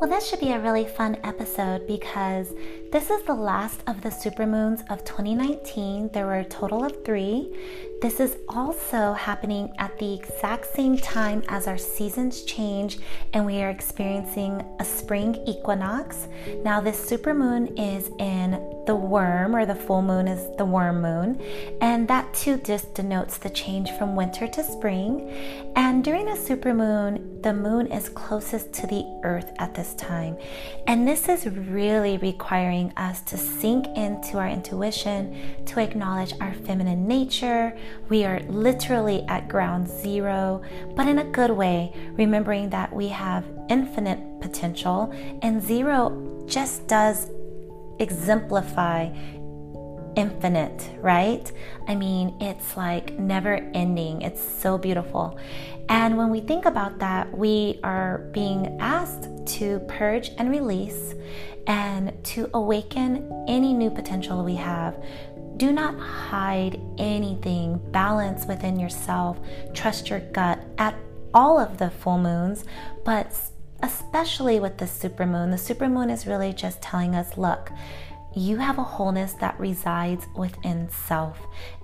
Well, this should be a really fun episode because this is the last of the supermoons of 2019. There were a total of three. This is also happening at the exact same time as our seasons change and we are experiencing a spring equinox. Now, this supermoon is in the worm, or the full moon is the worm moon, and that too just denotes the change from winter to spring. And during a supermoon, the moon is closest to the earth at this time. And this is really requiring us to sink into our intuition, to acknowledge our feminine nature. We are literally at ground zero, but in a good way, remembering that we have infinite potential, and zero just does exemplify infinite, right? I mean, it's like never ending. It's so beautiful. And when we think about that, we are being asked to purge and release and to awaken any new potential we have do not hide anything. Balance within yourself. Trust your gut at all of the full moons, but especially with the supermoon. The supermoon is really just telling us look, you have a wholeness that resides within self,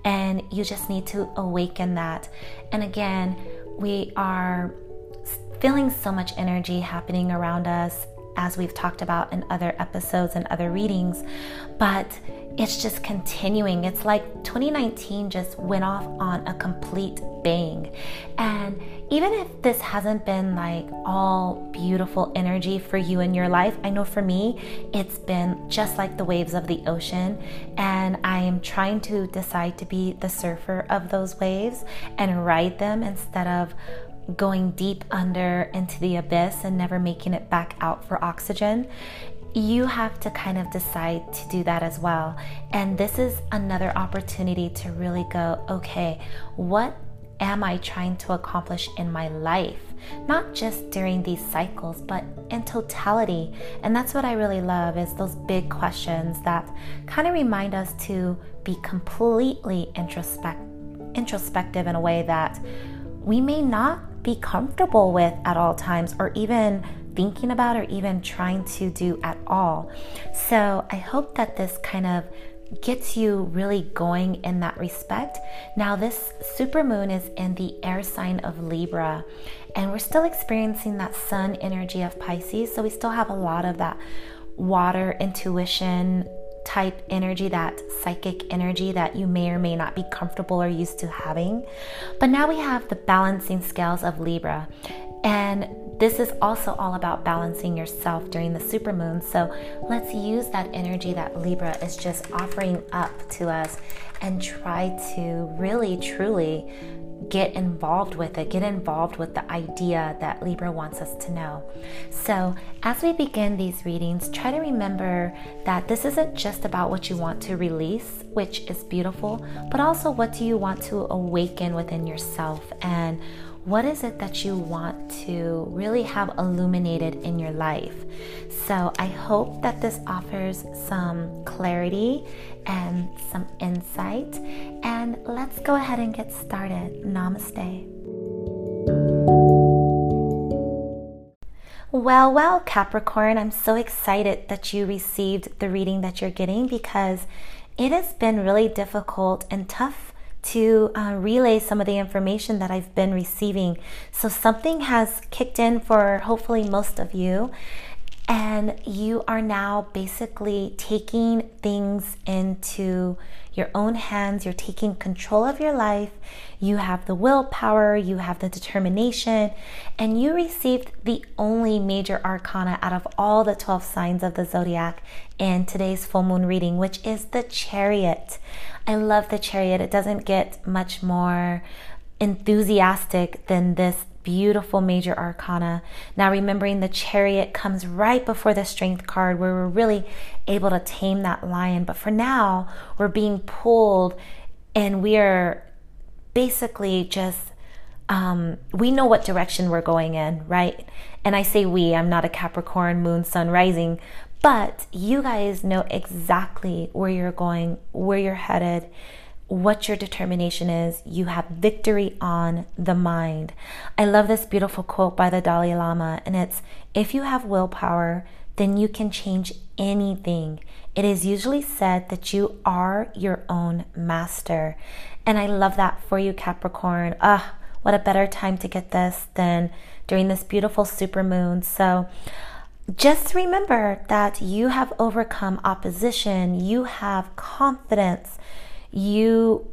and you just need to awaken that. And again, we are feeling so much energy happening around us as we've talked about in other episodes and other readings, but it's just continuing. It's like 2019 just went off on a complete bang. And even if this hasn't been like all beautiful energy for you in your life, I know for me, it's been just like the waves of the ocean. And I am trying to decide to be the surfer of those waves and ride them instead of going deep under into the abyss and never making it back out for oxygen you have to kind of decide to do that as well. And this is another opportunity to really go, okay, what am I trying to accomplish in my life? Not just during these cycles, but in totality. And that's what I really love is those big questions that kind of remind us to be completely introspect- introspective in a way that we may not be comfortable with at all times or even thinking about or even trying to do at all. So I hope that this kind of gets you really going in that respect. Now, this super moon is in the air sign of Libra, and we're still experiencing that sun energy of Pisces. So we still have a lot of that water intuition type energy, that psychic energy that you may or may not be comfortable or used to having. But now we have the balancing scales of Libra. And this is also all about balancing yourself during the supermoon. So let's use that energy that Libra is just offering up to us and try to really, truly get involved with it, get involved with the idea that Libra wants us to know. So, as we begin these readings, try to remember that this isn't just about what you want to release, which is beautiful, but also what do you want to awaken within yourself and what is it that you want to really have illuminated in your life? So, I hope that this offers some clarity and some insight. And let's go ahead and get started. Namaste. Well, well, Capricorn, I'm so excited that you received the reading that you're getting because it has been really difficult and tough to uh, relay some of the information that I've been receiving. So something has kicked in for hopefully most of you. And you are now basically taking things into your own hands. You're taking control of your life. You have the willpower, you have the determination, and you received the only major arcana out of all the 12 signs of the zodiac in today's full moon reading, which is the chariot. I love the chariot. It doesn't get much more enthusiastic than this beautiful major arcana. Now, remembering the chariot comes right before the strength card where we're really able to tame that lion. But for now, we're being pulled and we're basically just, um, we know what direction we're going in, right? And I say we, I'm not a Capricorn, moon, sun, rising, but you guys know exactly where you're going, where you're headed, what your determination is, you have victory on the mind. I love this beautiful quote by the Dalai Lama, and it's if you have willpower, then you can change anything. It is usually said that you are your own master. And I love that for you, Capricorn. Ah, what a better time to get this than during this beautiful supermoon. So, just remember that you have overcome opposition, you have confidence, you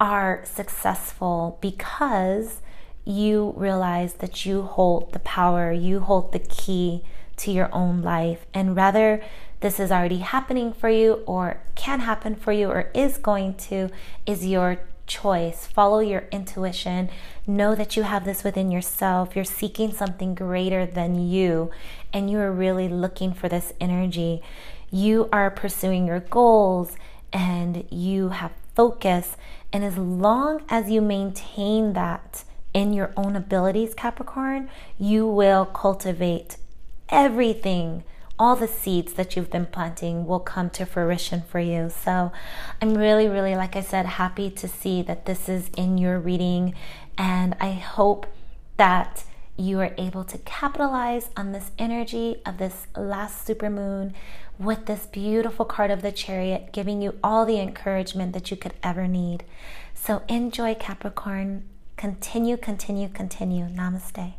are successful because you realize that you hold the power, you hold the key to your own life. And rather, this is already happening for you, or can happen for you, or is going to, is your choice. Follow your intuition. Know that you have this within yourself. You're seeking something greater than you, and you are really looking for this energy. You are pursuing your goals and you have focus. And as long as you maintain that in your own abilities, Capricorn, you will cultivate everything all the seeds that you've been planting will come to fruition for you. So I'm really, really, like I said, happy to see that this is in your reading. And I hope that you are able to capitalize on this energy of this last supermoon with this beautiful card of the chariot, giving you all the encouragement that you could ever need. So enjoy, Capricorn. Continue, continue, continue. Namaste.